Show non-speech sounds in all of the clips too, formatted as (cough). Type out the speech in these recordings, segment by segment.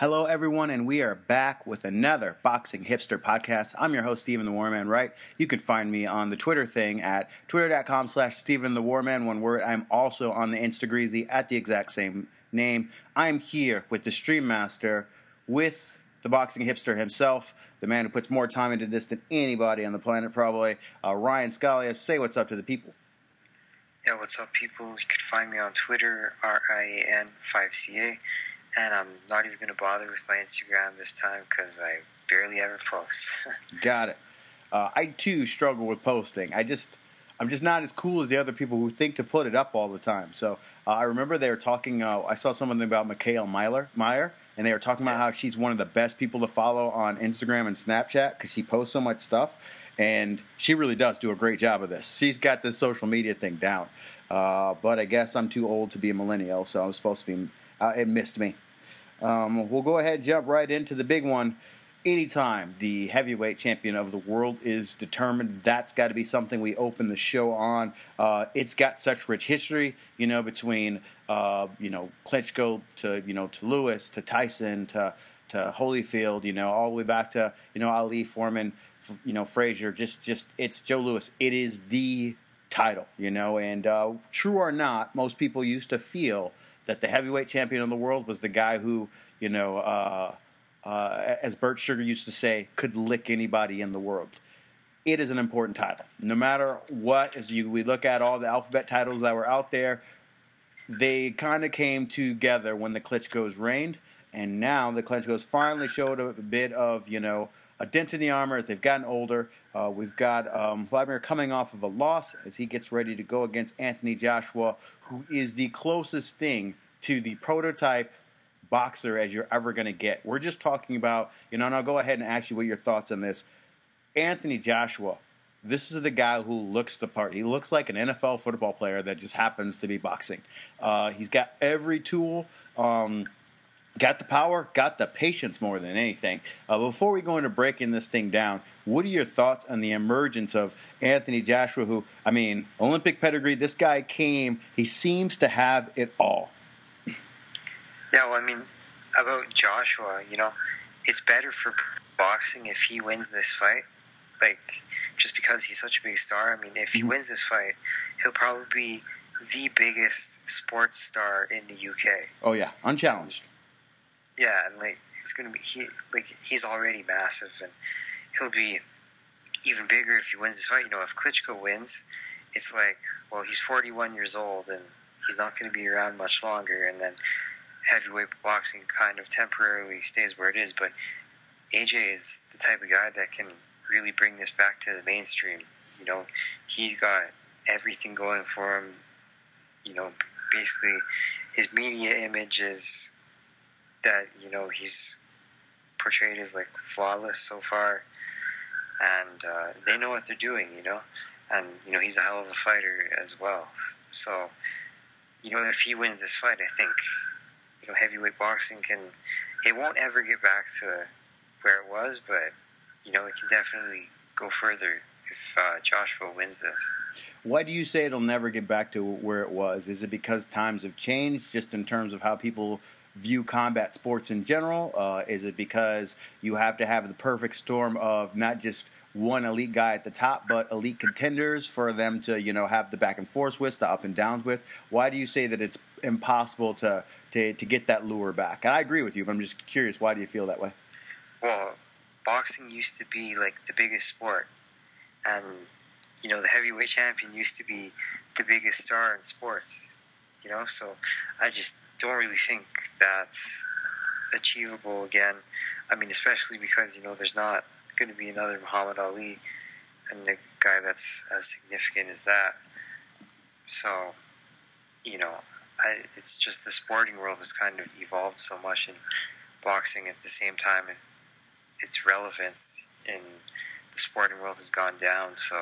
Hello, everyone, and we are back with another Boxing Hipster podcast. I'm your host, Steven the Warman, Wright? You can find me on the Twitter thing at twitter.com slash Steven the Warman, one word. I'm also on the Instagreasy at the exact same name. I'm here with the Stream Master, with the Boxing Hipster himself, the man who puts more time into this than anybody on the planet, probably. Uh, Rian Scalia, say what's up to the people. Yeah, what's up, people? You can find me on Twitter, R I A N 5CA and I'm not even going to bother with my Instagram this time because I barely ever post. (laughs) Got it. Uh, I too struggle with posting. I just, I'm just not as cool as the other people who think to put it up all the time. So uh, I remember they were talking. Uh, I saw something about Mikaela Meyer, Mayer, and they were talking about how she's one of the best people to follow on Instagram and Snapchat because she posts so much stuff, and she really does do a great job of this. She's got this social media thing down. Uh, but I guess I'm too old to be a millennial, so I'm supposed to be uh, it missed me. Um, we'll go ahead and jump right into the big one. Anytime the heavyweight champion of the world is determined, that's got to be something we open the show on. Uh, it's got such rich history, you know, between uh, you know Klitschko to you know to Lewis to Tyson to to Holyfield, you know, all the way back to you know Ali Foreman, you know Frazier. Just just it's Joe Louis. It is the title, you know, and uh, true or not, most people used to feel that the heavyweight champion of the world was the guy who, you know, uh, uh, as Bert Sugar used to say, could lick anybody in the world. It is an important title. No matter what, as you, we look at all the alphabet titles that were out there, they kind of came together when the Klitschko's reigned, and now the Klitschko's finally showed a bit of, you know, a dent in the armor as they've gotten older. Uh, we've got um, Vladimir coming off of a loss as he gets ready to go against Anthony Joshua, who is the closest thing to the prototype boxer as you're ever going to get. We're just talking about, you know, and I'll go ahead and ask you what your thoughts on this. Anthony Joshua, this is the guy who looks the part. He looks like an NFL football player that just happens to be boxing. Uh, he's got every tool. Um, got the power, got the patience more than anything. Uh, before we go into breaking this thing down, what are your thoughts on the emergence of Anthony Joshua? Who, I mean, Olympic pedigree. This guy came. He seems to have it all. Yeah, well, I mean, about Joshua, you know, it's better for boxing if he wins this fight. Like, just because he's such a big star. I mean, if he mm-hmm. wins this fight, he'll probably be the biggest sports star in the UK. Oh yeah, unchallenged. Yeah, and like it's gonna be he like he's already massive, and he'll be even bigger if he wins this fight. You know, if Klitschko wins, it's like well, he's 41 years old, and he's not going to be around much longer, and then heavyweight boxing kind of temporarily stays where it is. But AJ is the type of guy that can really bring this back to the mainstream. You know, he's got everything going for him. You know, basically, his media image is that you know he's portrayed as like flawless so far, and uh, they know what they're doing. You know, and you know he's a hell of a fighter as well. So, you know, if he wins this fight, I think you know heavyweight boxing can it won't ever get back to where it was, but you know it can definitely go further if uh, Joshua wins this. Why do you say it'll never get back to where it was? Is it because times have changed, just in terms of how people view combat sports in general? Uh, is it because you have to have the perfect storm of not just one elite guy at the top, but elite contenders for them to you know have the back and forth with, the up and downs with? Why do you say that it's impossible to to to get that lure back? And I agree with you, but I'm just curious. Why do you feel that way? Well, boxing used to be like the biggest sport, and you know the heavyweight champion used to be the biggest star in sports. You know, so I just don't really think that's achievable again. I mean, especially because you know there's not going to be another Muhammad Ali and a guy that's as significant as that. So, you know, I, it's just the sporting world has kind of evolved so much in boxing at the same time. Its relevance in the sporting world has gone down. So,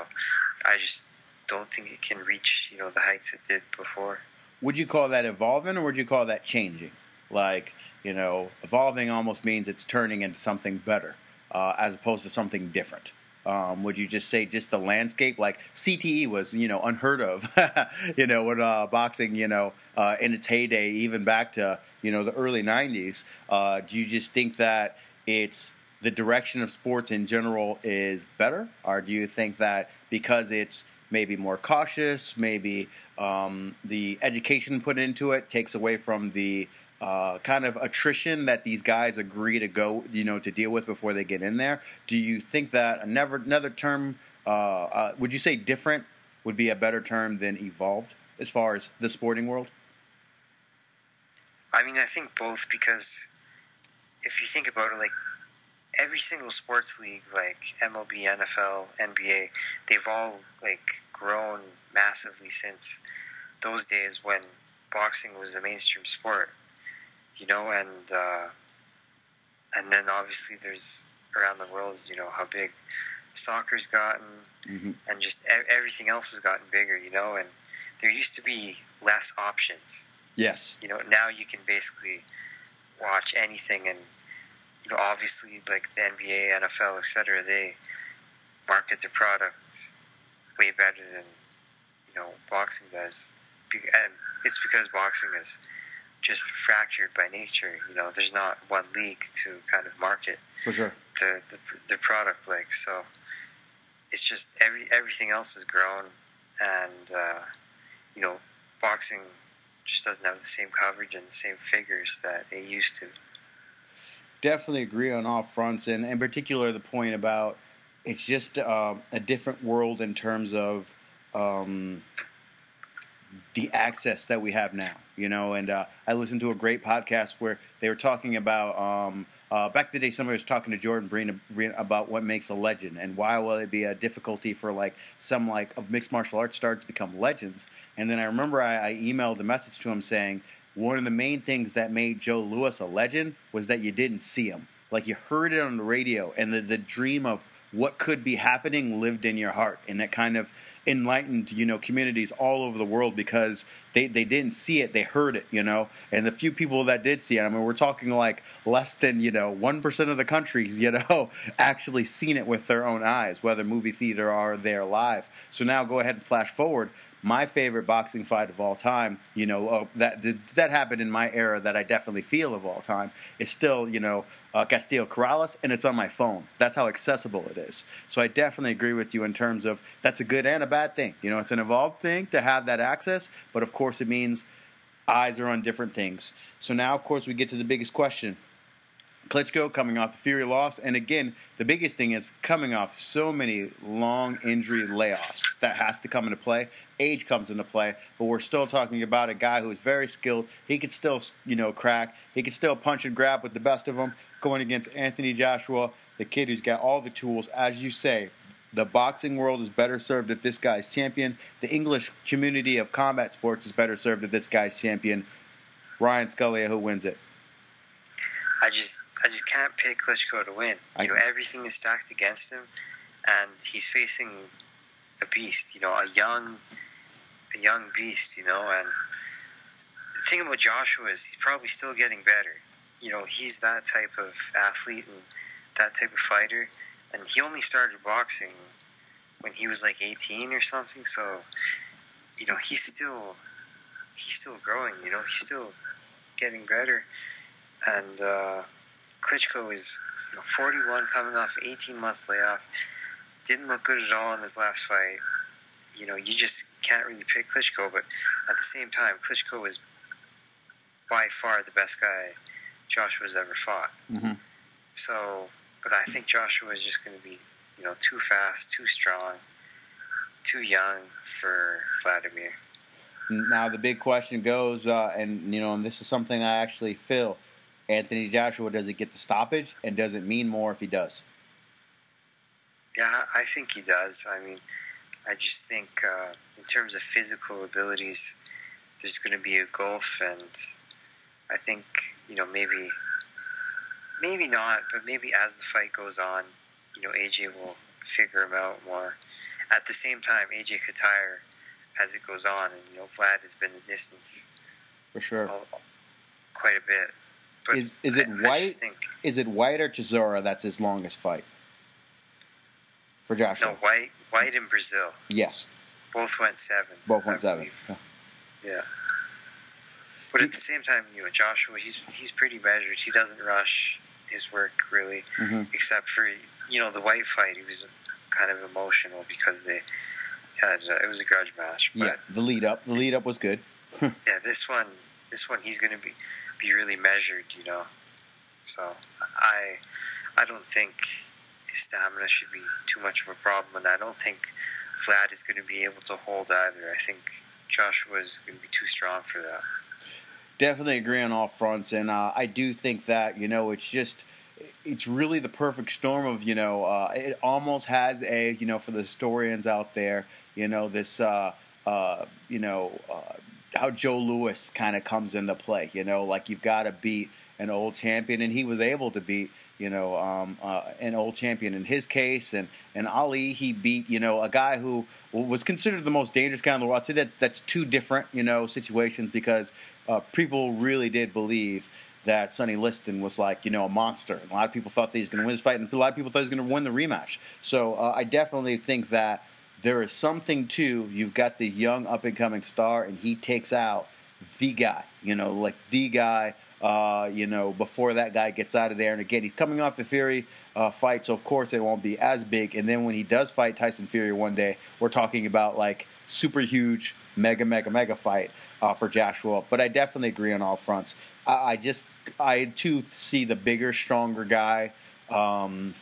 I just don't think it can reach you know the heights it did before would you call that evolving or would you call that changing? Like, you know, evolving almost means it's turning into something better uh, as opposed to something different. Um, would you just say just the landscape? Like CTE was, you know, unheard of, (laughs) you know, when uh, boxing, you know, uh, in its heyday, even back to you know the early '90s. Uh, do you just think that it's the direction of sports in general is better, or do you think that because it's maybe more cautious, maybe um, the education put into it takes away from the uh, kind of attrition that these guys agree to go, you know, to deal with before they get in there. Do you think that another another term, uh, uh, would you say different, would be a better term than evolved as far as the sporting world? I mean, I think both because if you think about it, like every single sports league, like MLB, NFL, NBA, they've all like grown massively since those days when boxing was a mainstream sport. You know, and uh, and then obviously there's around the world, you know, how big soccer's gotten, mm-hmm. and just everything else has gotten bigger. You know, and there used to be less options. Yes. You know, now you can basically watch anything and you know, obviously, like the NBA, NFL, etc., they market their products way better than you know boxing does, and it's because boxing is just fractured by nature. You know, there's not one league to kind of market for sure the the, the product like so. It's just every everything else has grown, and uh, you know, boxing just doesn't have the same coverage and the same figures that it used to definitely agree on all fronts, and in particular the point about it's just uh, a different world in terms of um, the access that we have now. You know, and uh, I listened to a great podcast where they were talking about. Um, uh, back in the day, somebody was talking to Jordan Breen about what makes a legend and why will it be a difficulty for like some like of mixed martial arts stars to become legends. And then I remember I, I emailed a message to him saying, one of the main things that made Joe Louis a legend was that you didn't see him. Like you heard it on the radio, and the, the dream of what could be happening lived in your heart, and that kind of enlightened you know communities all over the world because they, they didn't see it they heard it you know? And the few people that did see it i mean we're talking like less than you know 1% of the country (laughs) you know actually seen it with their own eyes whether movie theater or they're live. So now go ahead and flash forward my favorite boxing fight of all time, you know, uh, that that happened in my era that I definitely feel of all time, is still, you know, uh, Castillo Corrales, and it's on my phone. That's how accessible it is. So I definitely agree with you in terms of that's a good and a bad thing. You know, it's an evolved thing to have that access, but of course it means eyes are on different things. So now, of course, we get to the biggest question. Klitschko coming off the Fury loss, and again, the biggest thing is coming off so many long injury layoffs that has to come into play. Age comes into play, but we're still talking about a guy who is very skilled. He could still, you know, crack. He could still punch and grab with the best of them. Going against Anthony Joshua, the kid who's got all the tools, as you say. The boxing world is better served if this guy's champion. The English community of combat sports is better served if this guy's champion. Rian Scalia, who wins it? I just I just can't pick Klitschko to win. You know, everything is stacked against him, and he's facing a beast. You know, a young, a young beast. You know, and the thing about Joshua is he's probably still getting better. You know, he's that type of athlete and that type of fighter, and he only started boxing when he was like 18 or something. So, you know, he's still he's still growing. You know, he's still getting better, and. uh Klitschko is you know, 41, coming off 18 month layoff. Didn't look good at all in his last fight. You know, you just can't really pick Klitschko, but at the same time, Klitschko was by far the best guy Joshua's ever fought. Mm-hmm. So, but I think Joshua is just going to be, you know, too fast, too strong, too young for Vladimir. Now the big question goes, uh, and you know, and this is something I actually feel Anthony Joshua, does it get the stoppage, and does it mean more if he does? Yeah, I think he does. I mean, I just think uh, in terms of physical abilities, there's going to be a gulf, and I think you know maybe, maybe not, but maybe as the fight goes on, you know AJ will figure him out more. At the same time, AJ could tire as it goes on, and you know Vlad has been the distance for sure quite a bit. But is is it I, Whyte? I is it Whyte or Chisora that's his longest fight? for Joshua. No, Whyte, Whyte in Breazeale. Yes. Both went seven. Both went seven. believe. Yeah. But at the same time, you know, Joshua, he's he's pretty measured. He doesn't rush his work really, hmm except for you know the Whyte fight. He was kind of emotional because they had uh, it was a grudge match. But Yeah. The lead up. The lead up was good. (laughs) yeah, this one, this one, he's going to be be really measured, you know. So I, I don't think stamina should be too much of a problem, and I don't think Vlad is going to be able to hold either. I think Joshua is going to be too strong for that. Definitely agree on all fronts, and uh, I do think that you know it's just it's really the perfect storm of you know uh, it almost has a you know for the historians out there you know this uh, uh, you know uh, how Joe Louis kind of comes into play you know like you've got to beat an old champion and he was able to beat you know um, uh, an old champion in his case and and Ali he beat you know a guy who was considered the most dangerous guy in the world. I'd say that that's two different you know situations because uh, people really did believe that Sonny Liston was like, you know, a monster. A lot of people thought that he was going to win this fight, and a lot of people thought he was going to win the rematch. So uh, I definitely think that there is something to you've got the young up and coming star, and he takes out the guy, you know, like the guy. Uh, you know, before that guy gets out of there, and again, he's coming off the Fury uh, fight, so of course it won't be as big. And then when he does fight Tyson Fury one day, we're talking about like super huge, mega, mega, mega fight uh, for Joshua. But I definitely agree on all fronts. I, I just, I too see the bigger, stronger guy, um,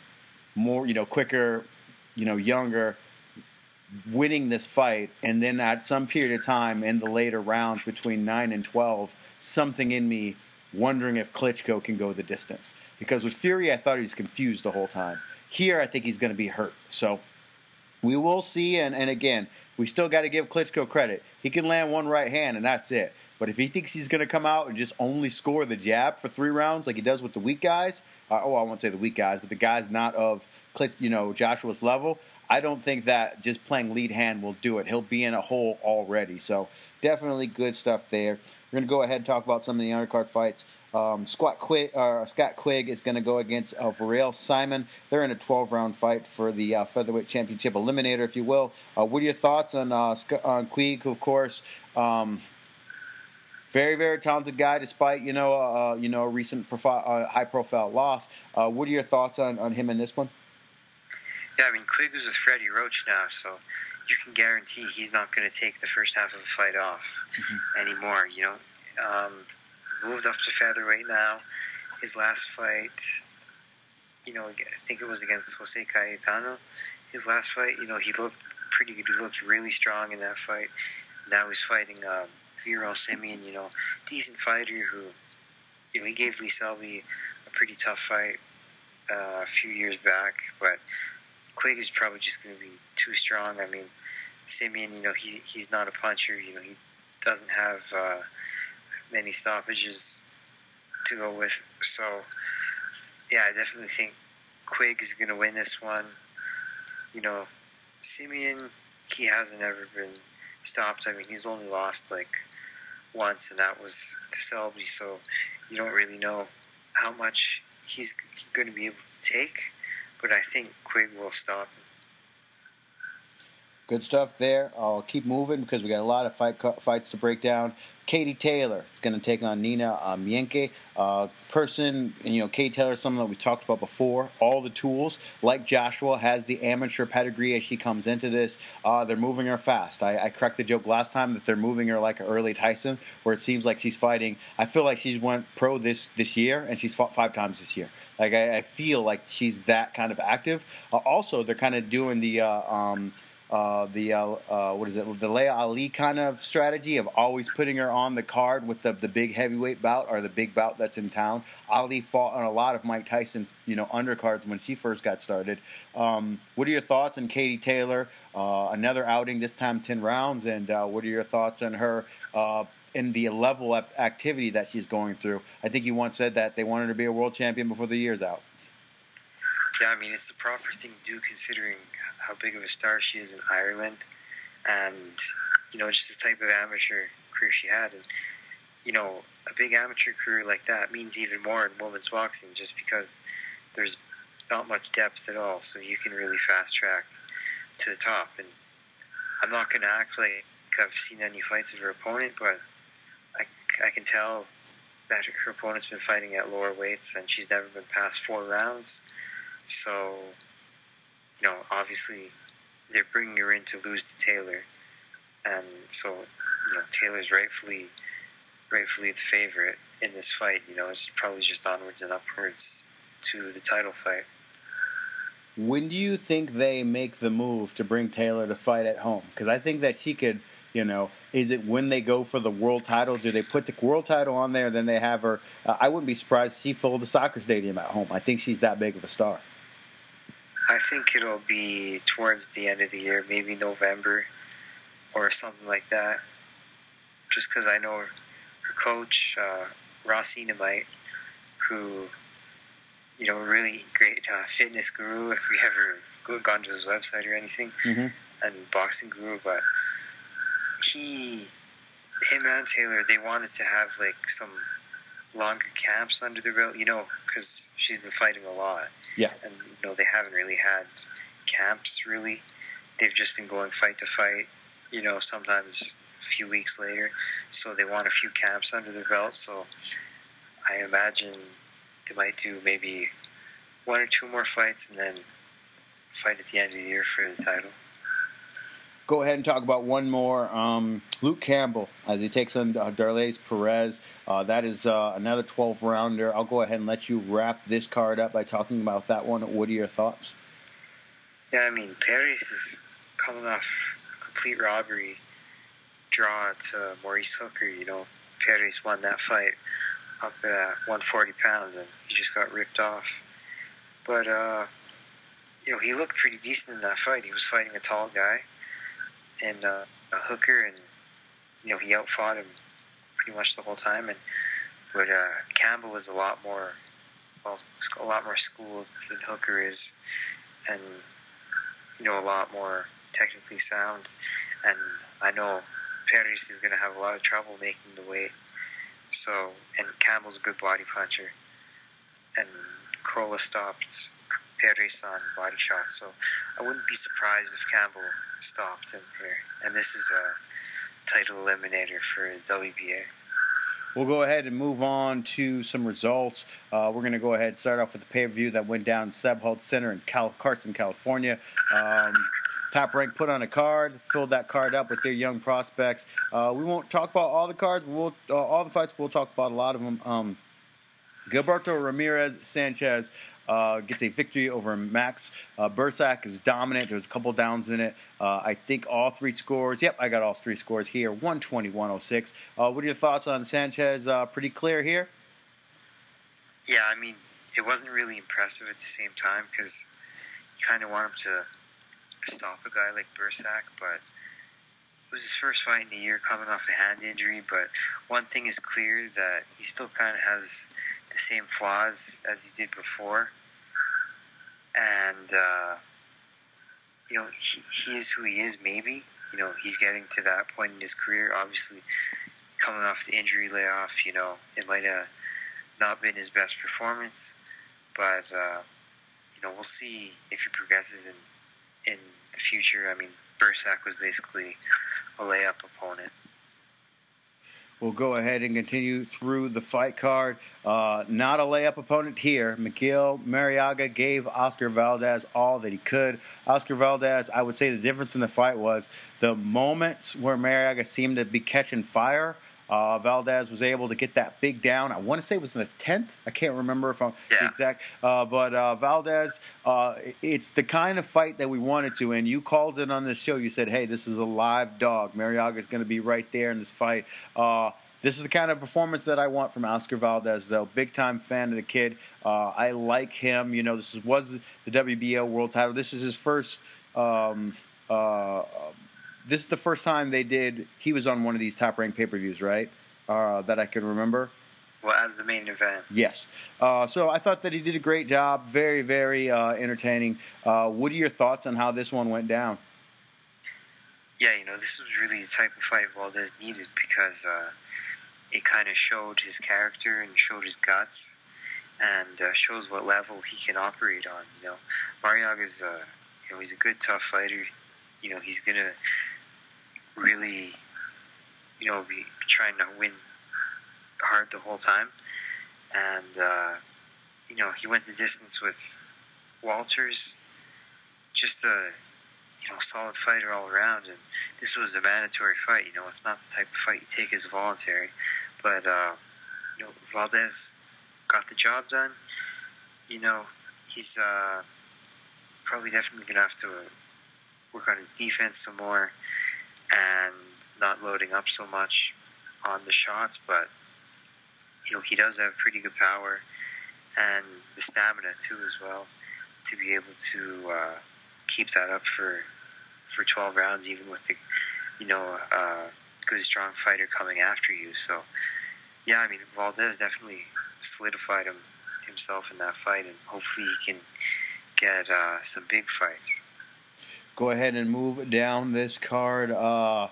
more, you know, quicker, you know, younger, winning this fight. And then at some period of time in the later rounds between 9 and 12, something in me wondering if Klitschko can go the distance. Because with Fury, I thought he was confused the whole time. Here, I think he's going to be hurt. So we will see. And, and again, we still got to give Klitschko credit. He can land one right hand, and that's it. But if he thinks he's going to come out and just only score the jab for three rounds, like he does with the weak guys, uh, oh, I won't say the weak guys, but the guys not of you know Joshua's level, I don't think that just playing lead hand will do it. He'll be in a hole already. So definitely good stuff there. We're to go ahead and talk about some of the undercard fights. Um, Scott, Quigg, uh, Scott Quigg is going to go against uh, Viorel Simion. They're in a 12 round fight for the uh, featherweight championship eliminator, if you will. Uh, what are your thoughts on uh, on Quigg? Of course, um, very very talented guy, despite you know uh, you know a recent profi- high profile loss. what are your thoughts on, on him in this one? Yeah, I mean Quigg was with Freddie Roach now, so you can guarantee he's not going to take the first half of the fight off mm-hmm. anymore. You know. Um, moved up to featherweight now. His last fight, you know, I think it was against Jose Cayetano. His last fight, you know, he looked pretty good. He looked really strong in that fight. Now he's fighting um, Viorel Simion, you know, decent fighter who, you know, he gave Lee Selby a pretty tough fight uh, a few years back, but Quigg is probably just going to be too strong. I mean, Simion, you know, he, he's not a puncher. You know, he doesn't have uh, many stoppages to go with. So, yeah, I definitely think Quigg is going to win this one. You know, Simion, he hasn't ever been stopped. I mean, he's only lost like once, and that was to Selby. So you don't really know how much he's going to be able to take. But I think Quigg will stop him. Good stuff there. I'll keep moving because we got a lot of fight fights to break down. Katie Taylor is going to take on Nina Meinke. Uh, person, you know, Katie Taylor someone that we talked about before. All the tools, like Joshua, has the amateur pedigree as she comes into this. Uh, they're moving her fast. I, I cracked the joke last time that they're moving her like an early Tyson, where it seems like she's fighting. I feel like she's went pro this this year, and she's fought five times this year. Like I, I feel like she's that kind of active. Uh, also, they're kind of doing the. Uh, um, uh, the uh, uh, what is it? The Laila Ali kind of strategy of always putting her on the card with the the big heavyweight bout or the big bout that's in town. Ali fought on a lot of Mike Tyson, you know, undercards when she first got started. Um, what are your thoughts on Katie Taylor? Uh, another outing, this time ten rounds, and what are your thoughts on her? In the level of activity that she's going through, I think you once said that they wanted her to be a world champion before the year's out. Yeah, I mean it's the proper thing to do considering how big of a star she is in Ireland, and you know just the type of amateur career she had, and you know a big amateur career like that means even more in women's boxing, just because there's not much depth at all, so you can really fast track to the top. And I'm not going to act like I've seen any fights of her opponent, but I, I can tell that her opponent's been fighting at lower weights and she's never been past four rounds. So, you know, obviously they're bringing her in to lose to Taylor, and so you know Taylor's rightfully rightfully the favorite in this fight. You know, it's probably just onwards and upwards to the title fight. When do you think they make the move to bring Taylor to fight at home? Because I think that she could, you know, is it when they go for the world title? Do they put the world title on there? Then they have her. Uh, I wouldn't be surprised if she filled the soccer stadium at home. I think she's that big of a star. I think it'll be towards the end of the year, maybe November or something like that. Just because I know her, her coach, uh, Ross Enamait, who, you know, really great uh, fitness guru if we ever gone to his website or anything, mm-hmm. and boxing guru, but he, him and Taylor, they wanted to have like some longer camps under the belt, you know, because she's been fighting a lot. Yeah. And, you know, they haven't really had camps, really. They've just been going fight to fight, you know, sometimes a few weeks later. So they want a few camps under their belt. So I imagine they might do maybe one or two more fights and then fight at the end of the year for the title go ahead and talk about one more. Um, Luke Campbell as he takes on uh, Darleys Perez. Uh, that is uh, another 12 rounder. I'll go ahead and let you wrap this card up by talking about that one. What are your thoughts? Yeah, I mean, Perez is coming off a complete robbery draw to Maurice Hooker. You know, Perez won that fight up at 140 pounds and he just got ripped off. But, uh, you know, he looked pretty decent in that fight. He was fighting a tall guy and uh, Hooker, and you know he outfought him pretty much the whole time. And but uh, Campbell was a lot more, well, a lot more schooled than Hooker is, and you know a lot more technically sound. And I know Perez is going to have a lot of trouble making the weight. So, and Campbell's a good body puncher, and Crolla stopped Perez on body shots. So I wouldn't be surprised if Campbell stopped him here. And this is a title eliminator for WBA. We'll go ahead and move on to some results. Uh, we're going to go ahead and start off with the pay per view that went down at StubHub Center in Cal- Carson, California. Um, Top Rank put on a card, filled that card up with their young prospects. Uh, we won't talk about all the cards, we'll, uh, all the fights, we'll talk about a lot of them. Um, Gilberto Ramirez Sanchez uh, gets a victory over Max. Uh, Bursak is dominant. There's a couple downs in it. Uh, I think all three scores. Yep, I got all three scores here 120 106. Uh, what are your thoughts on Sanchez? Uh, pretty clear here? Yeah, I mean, it wasn't really impressive at the same time because you kind of want him to stop a guy like Bursak, but it was his first fight in a year coming off a hand injury. But one thing is clear that he still kind of has the same flaws as he did before, and uh, you know he, he is who he is. Maybe you know he's getting to that point in his career. Obviously, coming off the injury layoff, you know it might have not been his best performance, but uh, you know we'll see if he progresses in in the future. I mean, Bursak was basically a layup opponent. We'll go ahead and continue through the fight card. Uh, not a layup opponent here. Miguel Marriaga gave Oscar Valdez all that he could. Oscar Valdez, I would say the difference in the fight was the moments where Marriaga seemed to be catching fire uh, Valdez was able to get that big down. I want to say it was in the tenth. I can't remember if I'm yeah. exact. Uh, but uh, Valdez, uh, it's the kind of fight that we wanted to. And you called it on this show. You said, "Hey, this is a live dog. Marriaga is going to be right there in this fight." Uh, this is the kind of performance that I want from Oscar Valdez, though. Big time fan of the kid. Uh, I like him. You know, this was the WBO world title. This is his first. Um, this is the first time they did. He was on one of these top ranked pay per views, right? Uh, that I can remember. Well, as the main event. Yes. Uh, so I thought that he did a great job. Very, very uh, entertaining. Uh, what are your thoughts on how this one went down? Yeah, you know, this was really the type of fight Valdez needed because uh, it kind of showed his character and showed his guts. and uh, shows what level he can operate on. You know, Marriaga is uh, you know he's a good tough fighter. You know he's gonna really you know be trying to win hard the whole time, and uh, you know he went the distance with Walters. Just a you know solid fighter all around, and this was a mandatory fight. You know it's not the type of fight you take as voluntary, but uh, you know Valdez got the job done. You know, he's uh, probably definitely going to have to work on his defense some more and not loading up so much on the shots. But, you know, he does have pretty good power and the stamina too as well to be able to uh, keep that up for for 12 rounds, even with the, you know, uh, good strong fighter coming after you. So, yeah, I mean, Valdez definitely solidified him himself in that fight, and hopefully he can get uh, some big fights. Go ahead and move down this card. Uh,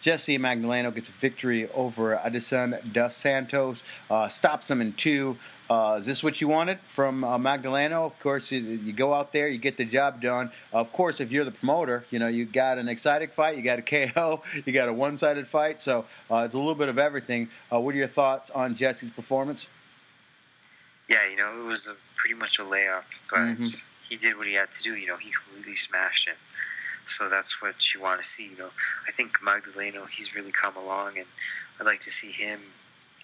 Jesse Magdaleno gets a victory over Adeilson dos Santos, uh, stops him in two. Uh, is this what you wanted from uh, Magdaleno? Of course, you, you, go out there, you get the job done. Of course, if you're the promoter, you know you got an exciting fight, you got a (laughs) KO, you got a one-sided fight. So uh, it's a little bit of everything. Uh, what are your thoughts on Jesse's performance? Yeah, you know it was a, pretty much a layoff, but mm-hmm. He did what he had to do. You know, he completely smashed him. So that's what you want to see. You know, I think Magdaleno, he's really come along, and I'd like to see him,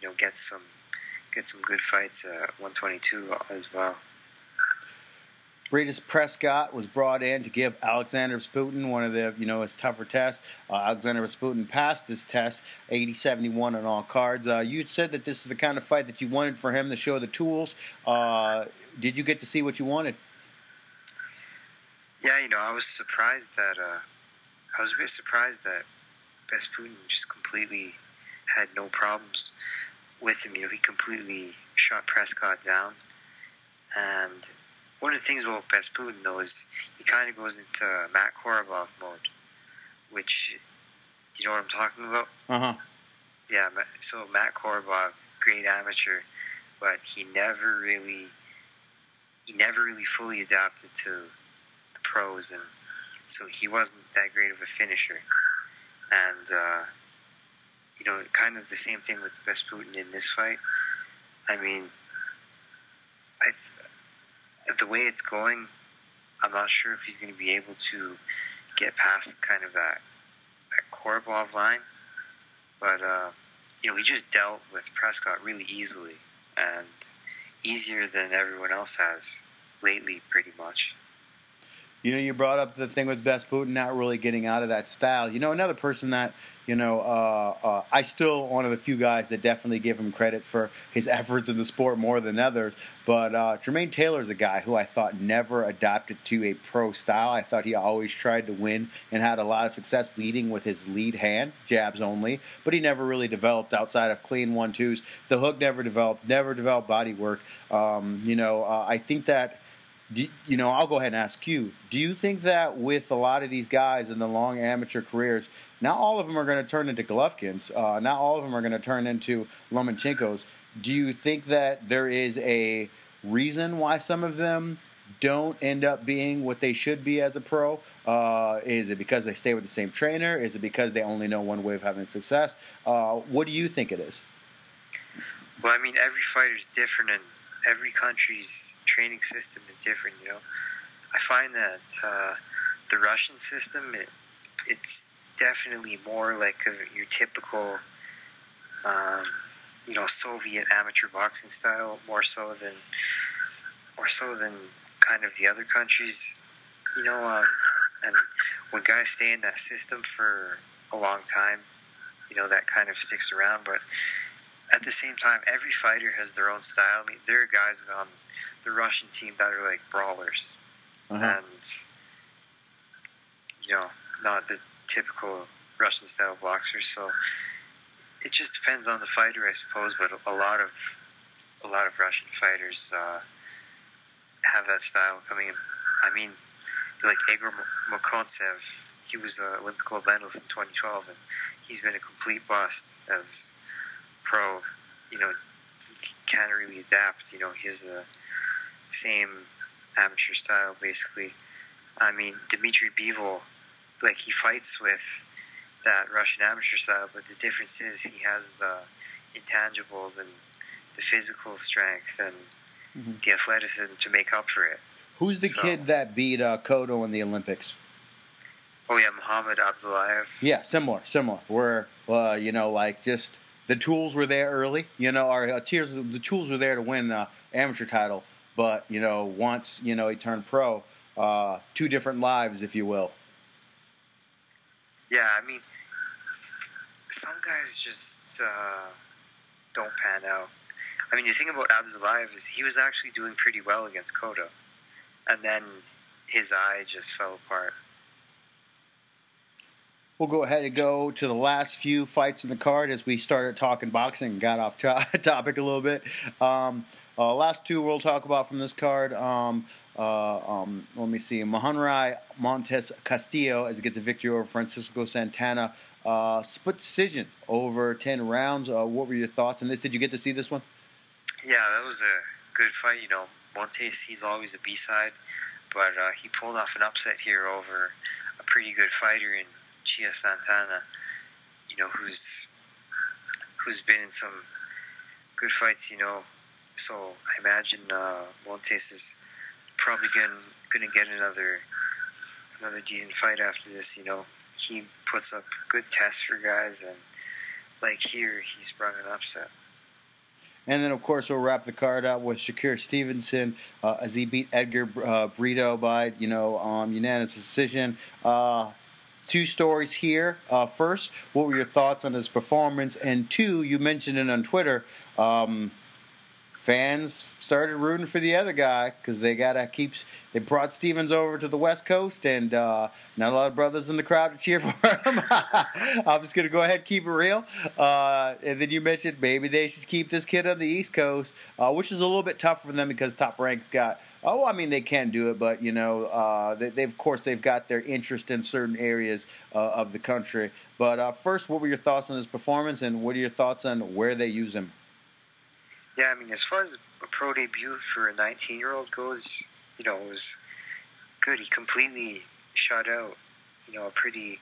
you know, get some get some good fights at 122 as well. Breidis Prescott was brought in to give Alexander Besputin one of the, you know, his tougher tests. Uh, Alexander Besputin passed this test, 80-71 on all cards. Uh, you said that this is the kind of fight that you wanted for him to show the tools. Uh, did you get to see what you wanted? Yeah, you know, I was surprised that uh, I was a bit surprised that Putin just completely had no problems with him. You know, he completely shot Prescott down. And one of the things about Putin, though, is he kind of goes into Matt Korobov mode, which, do you know what I'm talking about? Uh huh. Yeah, so Matt Korobov, great amateur, but he never really, he never really fully adapted to pros, and so he wasn't that great of a finisher. And uh, you know, kind of the same thing with Putin in this fight. I mean, I the way it's going, I'm not sure if he's going to be able to get past kind of that that Korobov line. But uh, you know, he just dealt with Prescott really easily and easier than everyone else has lately, pretty much. You know, you brought up the thing with Besputin not really getting out of that style. You know, another person that you know, uh, uh, I still one of the few guys that definitely give him credit for his (laughs) efforts in the sport more than others. But uh, Jermaine Taylor is a guy who I thought never adapted to a pro style. I thought he always tried to win and had a lot of success leading with his lead hand, jabs only. But he never really developed outside of clean one twos. The hook never developed, never developed body work. Um, you know, uh, I think that do, you know, I'll go ahead and ask you. Do you think that with a lot of these guys in the long amateur careers, not all of them are going to turn into Golovkins. Uh, not all of them are going to turn into Lomachenko's. Do you think that there is a reason why some of them don't end up being what they should be as a pro? Uh, is it because they stay with the same trainer? Is it because they only know one way of having success? Uh, what do you think it is? Well, I mean, every fighter is different, and every country's training system is different. You know, I find that uh, the Russian system it, it's definitely more like a, your typical, um, you know, Soviet amateur boxing style, more so than, more so than kind of the other countries, you know. Um, and when guys stay in that system for a long time, you know, that kind of sticks around. But at the same time, every fighter has their own style. I mean, there are guys on the Russian team that are like brawlers, uh-huh. and you know, not the typical Russian style boxers. So it just depends on the fighter, I suppose. But a lot of a lot of Russian fighters uh, have that style coming in. I mean, like Egor Mekhontsev, he was an Olympic gold medalist in 2012, and he's been a complete bust as pro. You know, he can't really adapt. You know, he's the same amateur style basically. I mean, Dmitry Bivol, like he fights with that Russian amateur style, but the difference is he has the intangibles and the physical strength and mm-hmm. the athleticism to make up for it. Who's the so, kid that beat uh, Cotto in the Olympics? Oh yeah, Muhammad Abdullayev. Yeah, similar, similar. Where uh, you know, like just the tools were there early. You know, our uh, tears, the tools were there to win the amateur title. But you know, once you know he turned pro, uh, two different lives, if you will. Yeah, I mean, some guys just uh, don't pan out. I mean, the thing about Abdullayev is he was actually doing pretty well against Cotto, and then his eye just fell apart. We'll go ahead and go to the last few fights in the card as we started talking boxing and got off (laughs) topic a little bit. Um, uh, last two we'll talk about from this card. Um, uh, um, let me see. Mahonry Montes Castillo as he gets a victory over Francisco Santana. Uh, split decision over 10 rounds. Uh, what were your thoughts on this? Did you get to see this one? Yeah, that was a good fight. You know, Montes, he's always a B side, but uh, he pulled off an upset here over a pretty good fighter in Chia Santana, you know, who's who's been in some good fights, you know. So I imagine uh, Montes is probably going going to get another another decent fight after this. You know, he puts up good tests for guys, and like here, he sprung an upset. And then, of course, we'll wrap the card out with Shakur Stevenson uh, as he beat Edgar uh, Brito by, you know, um, unanimous decision. Uh, two stories here. Uh, first, what were your thoughts on his performance? And two, you mentioned it on Twitter. Um, fans started rooting for the other guy because they gotta keep. They brought Stevens over to the West Coast, and uh, not a lot of brothers in the crowd to cheer (laughs) for him. (laughs) I'm just gonna go ahead and keep it real. Uh, and then you mentioned maybe they should keep this kid on the East Coast, uh, which is a little bit tougher for them because Top Rank's got. Oh, I mean they can do it, but you know, uh, they, they, of course they've got their interest in certain areas uh, of the country. But uh, first, what were your thoughts on his performance, and what are your thoughts on where they use him? Yeah, I mean, as far as a pro debut for a 19 year old goes, you know, it was good. He completely shut out, you know, a pretty,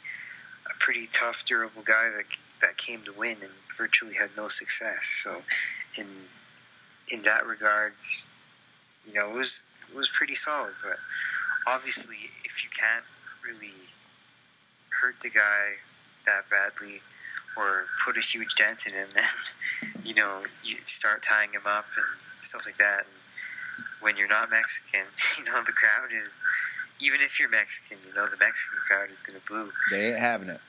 a pretty tough, durable guy that that came to win and virtually had no success. So, in in that regard, you know, it was it was pretty solid. But obviously, if you can't really hurt the guy that badly or put a huge dent in him, (laughs) and you know you start tying him up and stuff like that. And when you're not Mexican, (laughs) you know the crowd is. Even if you're Mexican, you know the Mexican crowd is going to boo. They ain't having it.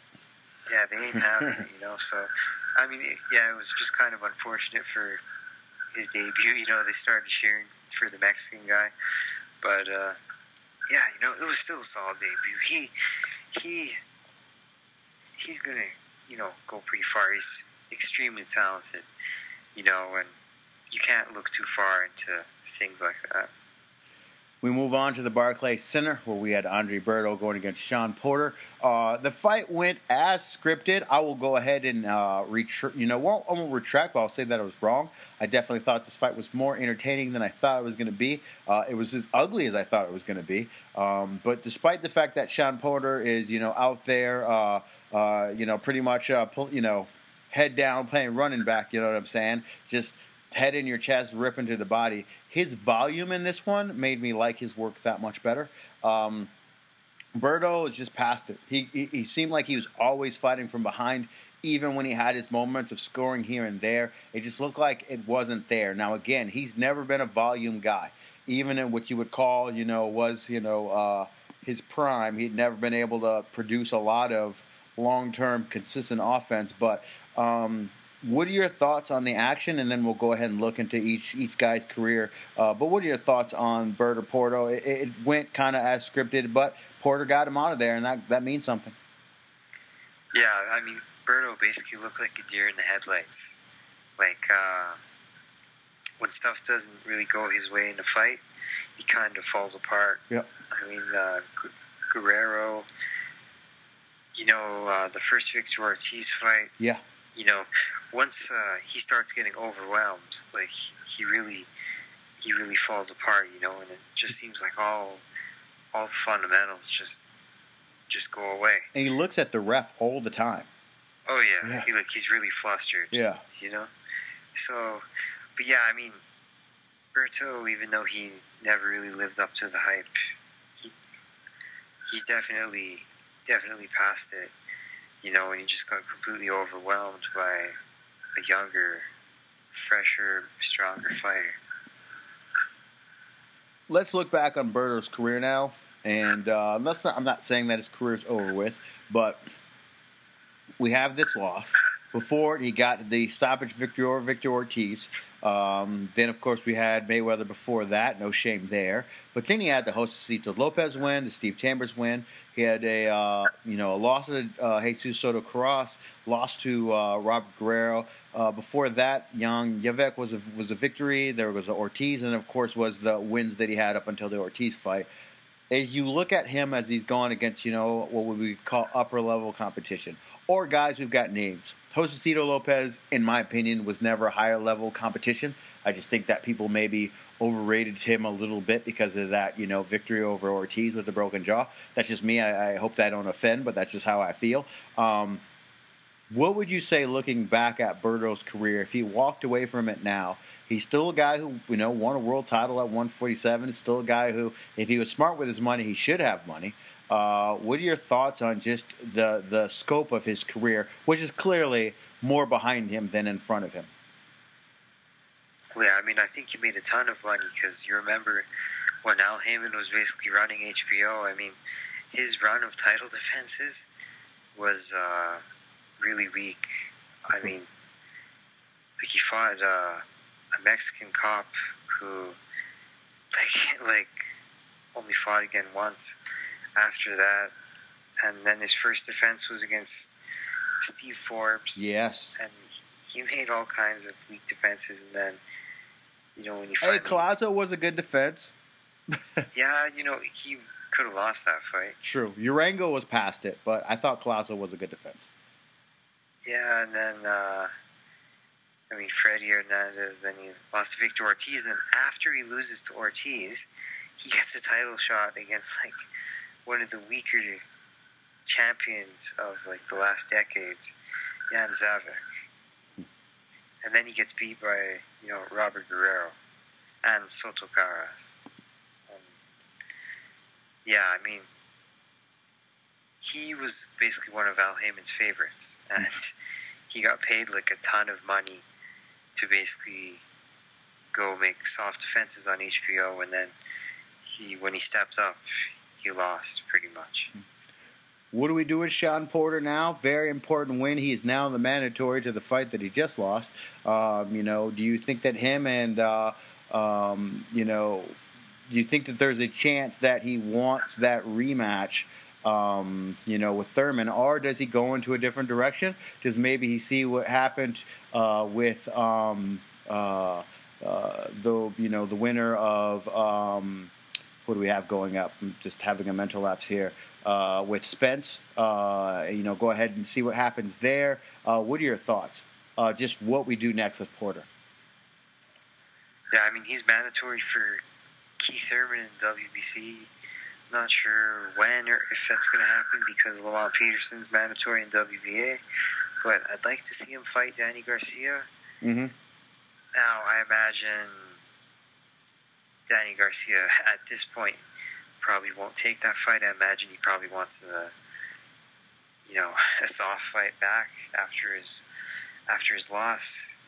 Yeah, they ain't having it. (laughs) You know, so I mean, it, yeah, it was just kind of unfortunate for his debut. You know, they started cheering for the Mexican guy, but uh, yeah, you know, it was still a solid debut. He he he's gonna you know, go pretty far. He's extremely talented, you know, and you can't look too far into things like that. We move on to the Barclay Center where we had Andre Berto going against Shawn Porter. Uh, the fight went as scripted. I will go ahead and uh, retr- you know, I won't retract, but I'll say that I was wrong. I definitely thought this fight was more entertaining than I thought it was going to be. Uh, it was as ugly as I thought it was going to be. Um, but despite the fact that Shawn Porter is, you know, out there uh, you know, pretty much, uh, pull, you know, head down, playing running back. You know what I'm saying? Just head in your chest, ripping to the body. His volume in this one made me like his work that much better. Um, Berto is just past it. He, he, he seemed like he was always fighting from behind, even when he had his moments of scoring here and there. It just looked like it wasn't there. Now again, he's never been a volume guy, even in what you would call, you know, was you know uh, his prime. He'd never been able to produce a lot of long term, consistent offense. But um, what are your thoughts on the action? And then we'll go ahead and look into each each guy's career. Uh, but what are your thoughts on Berto Porter? It, it went kind of as scripted, but Porter got him out of there, and that that means something. Yeah, I mean, Berto basically looked like a deer in the headlights. Like uh, when stuff doesn't really go his way in a fight, he kind of falls apart. Yep. I mean, uh, Guerrero you know, uh, the first Victor Ortiz fight. Yeah. you know, once uh, he starts getting overwhelmed, like he really, he really falls apart, you know, and it just seems like all, all the fundamentals just, just go away. And he looks at the ref all the time. Oh yeah, yeah. He, like he's really flustered. Yeah, you know. So, but yeah, I mean, Berto, even though he never really lived up to the hype, he, he's definitely, definitely past it you know, and he just got completely overwhelmed by a younger, fresher, stronger fighter. Let's look back on Berto's career now, and uh, not, I'm not saying that his career is over with, but we have this loss. Before he got the stoppage victory over Victor Ortiz. Um, then, of course, we had Mayweather before that. No shame there. But then he had the Josesito Lopez win, the Steve Chambers win. He had a uh, you know a loss to uh, Jesus Soto Karass, lost to uh, Robert Guerrero. Uh, before that, Jan Zaveck was a, was a victory. There was Ortiz, and of course was the wins that he had up until the Ortiz fight. As you look at him as he's gone against you know what would we call upper level competition, or guys who've got names. Josesito Lopez, in my opinion, was never higher level competition. I just think that people maybe overrated him a little bit because of that, you know, victory over Ortiz with the broken jaw. That's just me. I, I hope that I don't offend, but that's just how I feel. Um, what would you say, looking back at Berto's career, if he walked away from it now? He's still a guy who, you know, won a world title at 147. He's still a guy who, if he was smart with his money, he should have money. Uh, what are your thoughts on just the the scope of his career, which is clearly more behind him than in front of him? Yeah, I mean, I think he made a ton of money because you remember when Al Haymon was basically running HBO. I mean, his run of title (laughs) defenses was uh, really weak. I mean, like he fought uh, a Mexican cop who, like, (laughs) like only fought again once after that, and then his first defense was against Steve Forbes. Yes, and he made all kinds of weak defenses, and then you know, when you finally, hey, Collazo was a good defense. (laughs) yeah, you know, he could have lost that fight. True. Urango was past it, but I thought Collazo was a good defense. Yeah, and then uh, I mean Freddie Hernandez. Then he lost to Victor Ortiz. And then after he loses to Ortiz, he gets a title shot against like one of the weaker champions of like the last decade, Jan Zaveck. And then he gets beat by you know, Robert Guerrero and Soto Karass. Um, yeah, I mean, he was basically one of Al Haymon's favorites, (laughs) and he got paid like a ton of money to basically go make soft defenses on HBO, and then he, when he stepped up, he lost pretty much. Mm-hmm. What do we do with Shawn Porter now? Very important win. He is now the mandatory to the fight that he just lost. Um, you know, do you think that him and uh, um, you know, do you think that there's a chance that he wants that rematch? Um, you know, with Thurman, or does he go into a different direction? Does maybe he see what happened uh, with um, uh, uh, the you know the winner of um, what do we have going up? I'm just having a mental lapse here uh, with Spence. Uh, you know, go ahead and see what happens there. Uh, what are your thoughts? Uh, just what we do next with Porter. Yeah, I mean he's mandatory for Keith Thurman in WBC. Not sure when or if that's going to happen because Lamont Peterson's mandatory in WBA. But I'd like to see him fight Danny Garcia. Mm-hmm. Now I imagine Danny Garcia at this point probably won't take that fight. I imagine he probably wants a, you know, (laughs) a soft fight back after his after his loss.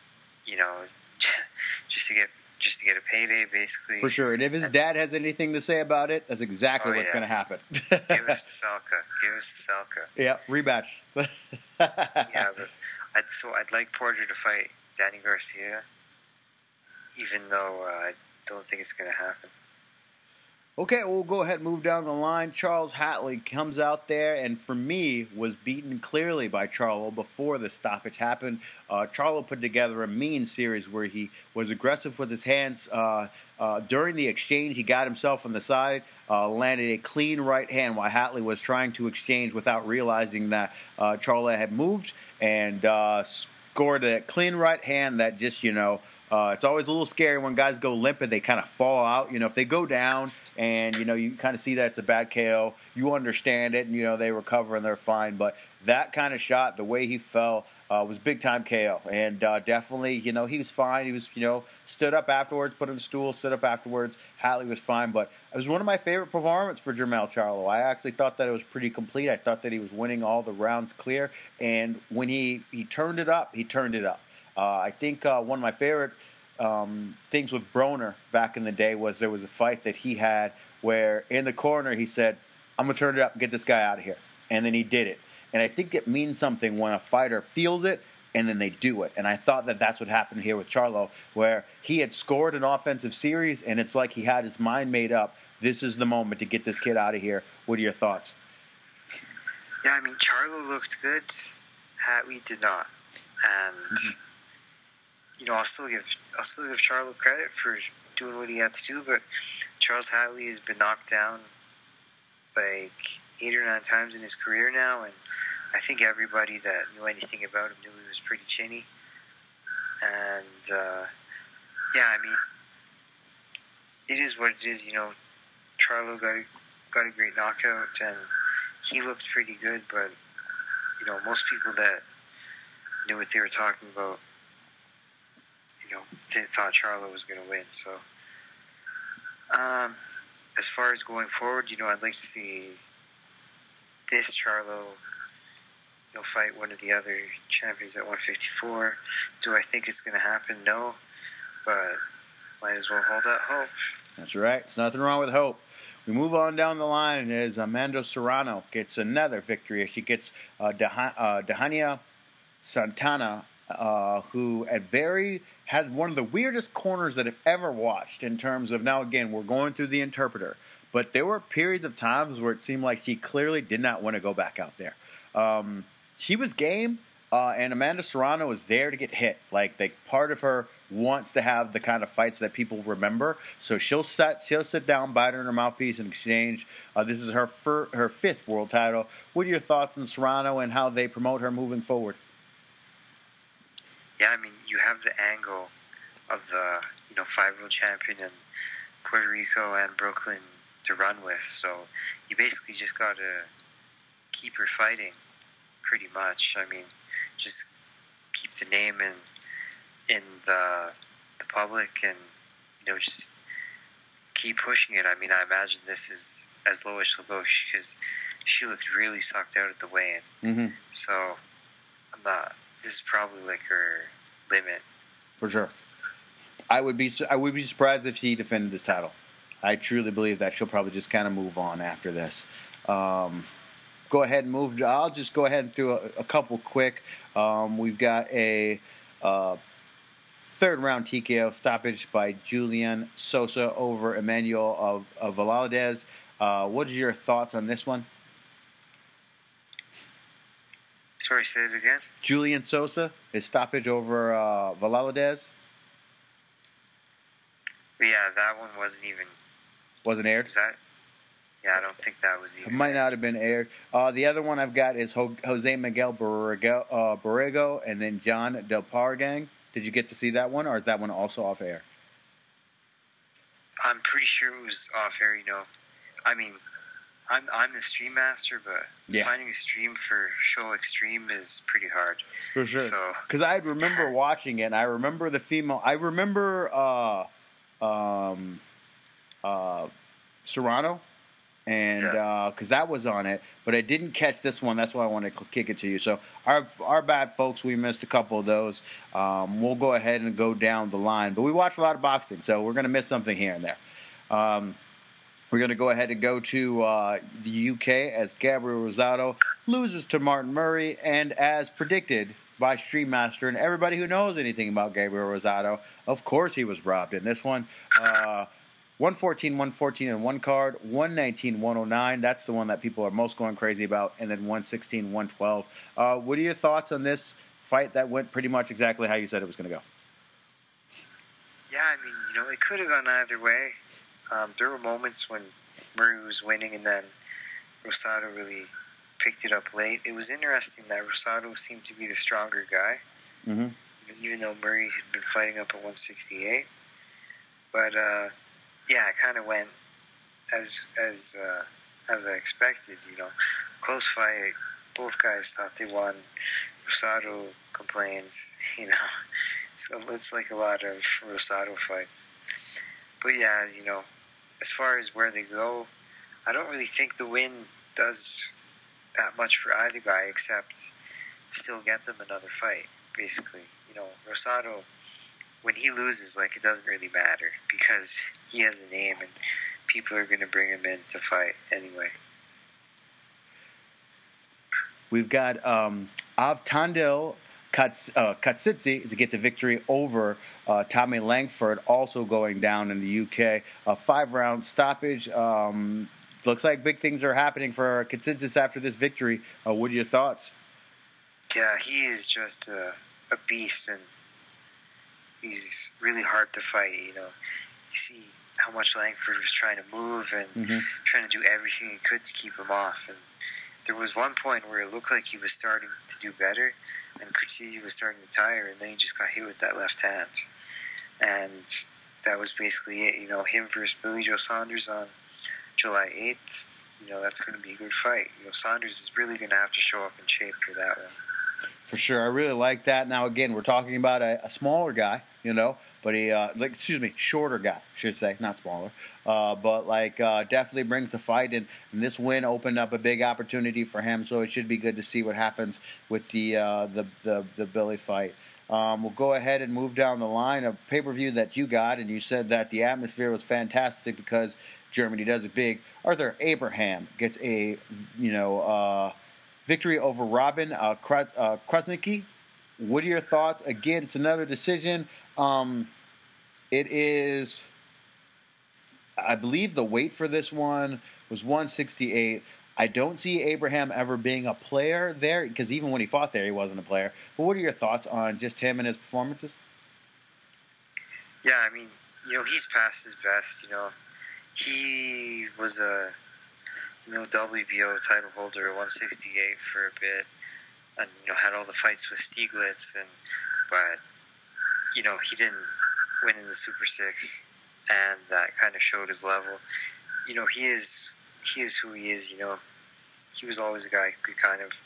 You know, (laughs) just to get just to get a payday, basically. For sure. And if his dad has anything to say about it, that's exactly oh, what's yeah. going to happen. (laughs) Give us the Salka. Give us the Salka. Yeah, rematch. yeah, but I'd so I'd like Porter to fight Danny Garcia, even though uh, I don't think it's going to happen. Okay, we'll go ahead and move down the line. Charles Hatley comes out there and, for me, was beaten clearly by Charlo before the stoppage happened. Uh, Charlo put together a mean series where he was aggressive with his hands. Uh, uh, during the exchange, he got himself on the side, uh, landed a clean right hand while Hatley was trying to exchange without realizing that uh, Charlo had moved and uh, scored a clean right hand that just you know uh, it's always a little scary when guys go limp and they kind of fall out. You know, if they go down and you know you kind of see that it's a bad KO, you understand it, and you know they recover and they're fine. But that kind of shot, the way he fell, uh, was big time KO, and uh, definitely, you know, he was fine. He was, you know, stood up afterwards, put on the stool, stood up afterwards. Hatley was fine, but it was one of my favorite performances for Jermell Charlo. I actually thought that it was pretty complete. I thought that he was winning all the rounds clear, and when he he turned it up, he turned it up. Uh, I think uh, one of my favorite um, things with Broner back in the day was there was a fight that he had where in the corner he said, "I'm gonna turn it up, and get this guy out of here," and then he did it. And I think it means something when a fighter feels it and then they do it. And I thought that that's what happened here with Charlo, where he had scored an offensive series, and it's like he had his mind made up. This is the moment to get this kid out of here. What are your thoughts? Yeah, I mean, Charlo looked good. Hatley did not. And mm-hmm you know, I'll still give I'll still give Charlo credit for doing what he had to do, but Charles Hatley has been knocked down like eight or nine times in his career now, and I think everybody that knew anything about him knew he was pretty chinny. And uh, yeah, I mean, it is what it is. You know, Charlo got a, got a great knockout, and he looked pretty good. But you know, most people that knew what they were talking about you know, thought Charlo was going to win. So, um, as far as going forward, you know, I'd like to see this Charlo, you know, fight one of the other champions at 154. Do I think it's going to happen? No, but might as well hold out hope. That's right. There's nothing wrong with hope. We move on down the line as Amanda Serrano gets another victory. She gets uh, Dahiana uh, Santana, uh, who at very had one of the weirdest corners that I've ever watched in terms of now again we're going through the interpreter, but there were periods of times where it seemed like she clearly did not want to go back out there. Um, she was game, uh, and Amanda Serrano was there to get hit. Like, like part of her wants to have the kind of fights that people remember. So she'll set she'll sit down, bite her in her mouthpiece, and exchange. Uh, this is her fir- her fifth world title. What are your thoughts on Serrano and how they promote her moving forward? Yeah, I mean, you have the angle of the you know five world champion in Puerto Rico and Brooklyn to run with. So you basically just got to keep her fighting, pretty much. I mean, just keep the name in in the the public, and you know, just keep pushing it. I mean, I imagine this is as low as she'll go because she looked really sucked out at the weigh-in. Mm-hmm. So I'm not this is probably like her limit. For sure. I would be I would be surprised if she defended this title. I truly believe that she'll probably just kind of move on after this. Um, go ahead and move. I'll just go ahead and do a, a couple quick. Um, we've got a uh, third round TKO stoppage by Julian Sosa over Emmanuel of, of Valadez. Uh, what are your thoughts on this one? Sorry, say it again. Julian Sosa, his stoppage over uh, Valadez. Yeah, that one wasn't even. Wasn't aired. Was that? Yeah, I don't think that was even. It might not have been aired. Uh, the other one I've got is Jose Miguel Borrego, uh, Borrego and then John Del Pargang. Did you get to see that one, or is that one also off air? I'm pretty sure it was off air. You know, I mean, I'm I'm the stream master, but yeah. finding a stream for Show Extreme is pretty hard. For sure. So because I remember (laughs) watching it, and I remember the female. I remember uh, um, uh, Serrano, and because yeah. uh, that was on it, but I didn't catch this one. That's why I wanted to kick it to you. So our our bad, folks. We missed a couple of those. Um, we'll go ahead and go down the line, but we watch a lot of boxing, so we're gonna miss something here and there. Um, we're going to go ahead and go to uh, the UK as Gabriel Rosado loses to Martin Murray, and as predicted by Streammaster and everybody who knows anything about Gabriel Rosado, of course he was robbed in this one. Uh, 114, 114 in one card, 119, 109. That's the one that people are most going crazy about, and then 116, 112. Uh, what are your thoughts on this fight that went pretty much exactly how you said it was going to go? Yeah, I mean, you know, it could have gone either way. Um, there were moments when Murray was winning, and then Rosado really picked it up late. It was interesting that Rosado seemed to be the stronger guy, Mm-hmm. Even though Murray had been fighting up at 168, but uh, yeah, it kind of went as as uh, as I expected. You know, close fight. Both guys thought they won. Rosado complains. (laughs) You know, it's, it's like a lot of Rosado fights. But yeah, you know, as far as where they go, I don't really think the win does that much for either guy, except still get them another fight. Basically, you know, Rosado when he loses, like it doesn't really matter because he has a name and people are going to bring him in to fight anyway. We've got um, Avtandil Kats, uh, Khurtsidze to get to victory over uh, Tommy Langford, also going down in the UK. A five round stoppage. Um, looks like big things are happening for Katsitsis after this victory. Uh, what are your thoughts? Yeah, he is just a, a beast, and he's really hard to fight. You know, you see how much Langford was trying to move and Mhm. trying to do everything he could to keep him off. And there was one point where it looked like he was starting to do better, and Khurtsidze was starting to tire, and then he just got hit with that left hand. And that was basically it. You know, him versus Billy Joe Saunders on July 8th. You know, that's going to be a good fight. You know, Saunders is really going to have to show up in shape for that one. For sure, I really like that. Now, again, we're talking about a, a smaller guy, you know, but he, uh, like, excuse me, shorter guy, should say, not smaller. Uh, but like, uh, definitely brings the fight, and, and this win opened up a big opportunity for him. So it should be good to see what happens with the uh, the, the the Billy fight. Um, we'll go ahead and move down the line. A pay per view that you got, and you said that the atmosphere was fantastic because Germany does it big. Arthur Abraham gets a you know uh, victory over Robin uh, uh, Krasniqi. What are your thoughts? Again, it's another decision. Um, it is, I believe, the weight for this one was 168. I don't see Abraham ever being a player there because even when he fought there, he wasn't a player. But what are your thoughts on just him and his performances? Yeah, I mean, you know, he's past his best. You know, he was a you know WBO title holder at 168 for a bit, and you know had all the fights with Stieglitz, and but you know he didn't win in the Super Six, and that kind of showed his level. You know, he is he is who he is. You know, he was always a guy who could kind of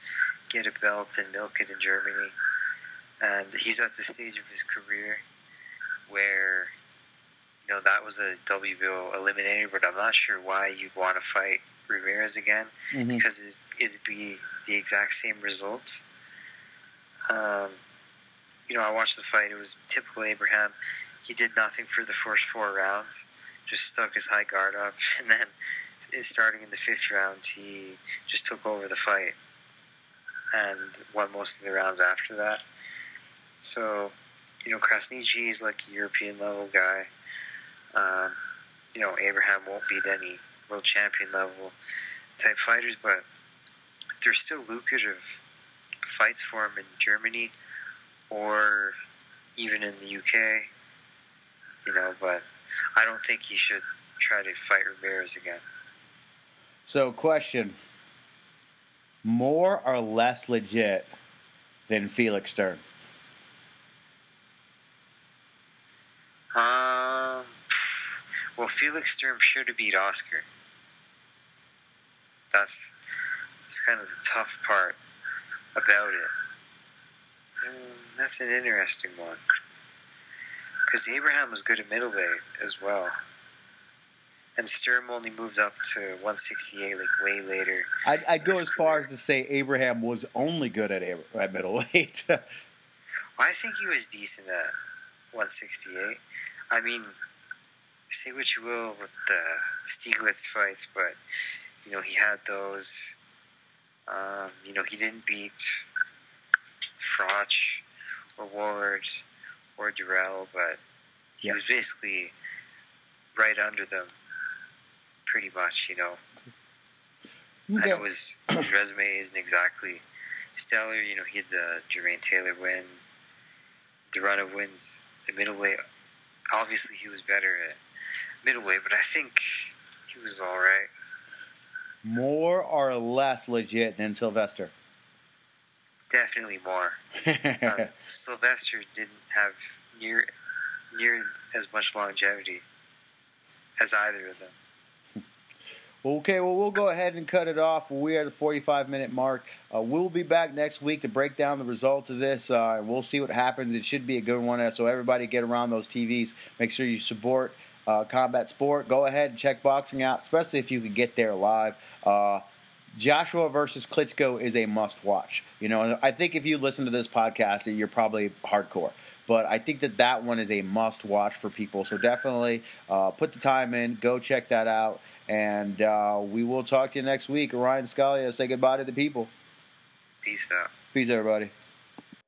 get a belt and milk it in Germany, and he's at the stage of his career where you know that was a WBO eliminator, but I'm not sure why you'd want to fight Ramirez again Mm-hmm. because it is be the exact same result. Um, you know, I watched the fight. It was typical Abraham. He did nothing for the first four rounds, just stuck his high guard up, (laughs) and then starting in the fifth round, he just took over the fight and won most of the rounds after that. So, you know, Krasniqi is like a European level guy. Um, you know, Abraham won't beat any world champion level type fighters, but there's still lucrative fights for him in Germany or even in the UK. You know, but I don't think he should try to fight Ramirez again. So, question: More or less legit than Felix Sturm? Um, well, Felix Sturm should have beat Oscar. That's that's kind of the tough part about it. Um, that's an interesting one because Abraham was good at middleweight as well, and Sturm only moved up to 168 like way later. I'd, I'd go as far as to say Abraham was only good at, at middleweight. (laughs) well, I think he was decent at 168. I mean, say what you will with the Stieglitz fights, but you know he had those. Um, you know he didn't beat Froch or Ward or Dirrell, but he Yeah. was basically right under them, pretty much. You know, I know his, his resume isn't exactly stellar. You know, he had the Jermaine Taylor win, the run of wins at middleweight. Obviously, he was better at middleweight, but I think he was all right. More or less legit than Sylvester? Definitely more. (laughs) um, Sylvester didn't have near near as much longevity as either of them. Okay, well, we'll go ahead and cut it off. We are at the 45 minute mark. Uh, we'll be back next week to break down the results of this, uh, and we'll see what happens. It should be a good one. So, everybody get around those TVs. Make sure you support uh, combat sport. Go ahead and check boxing out, especially if you can get there live. Uh, Joshua versus Klitschko is a must watch. You know, I think if you listen to this podcast, you're probably hardcore. But I think that that one is a must watch for people. So definitely uh, put the time in, go check that out. And uh, we will talk to you next week. Rian Scalia, say goodbye to the people. Peace out. Peace, everybody.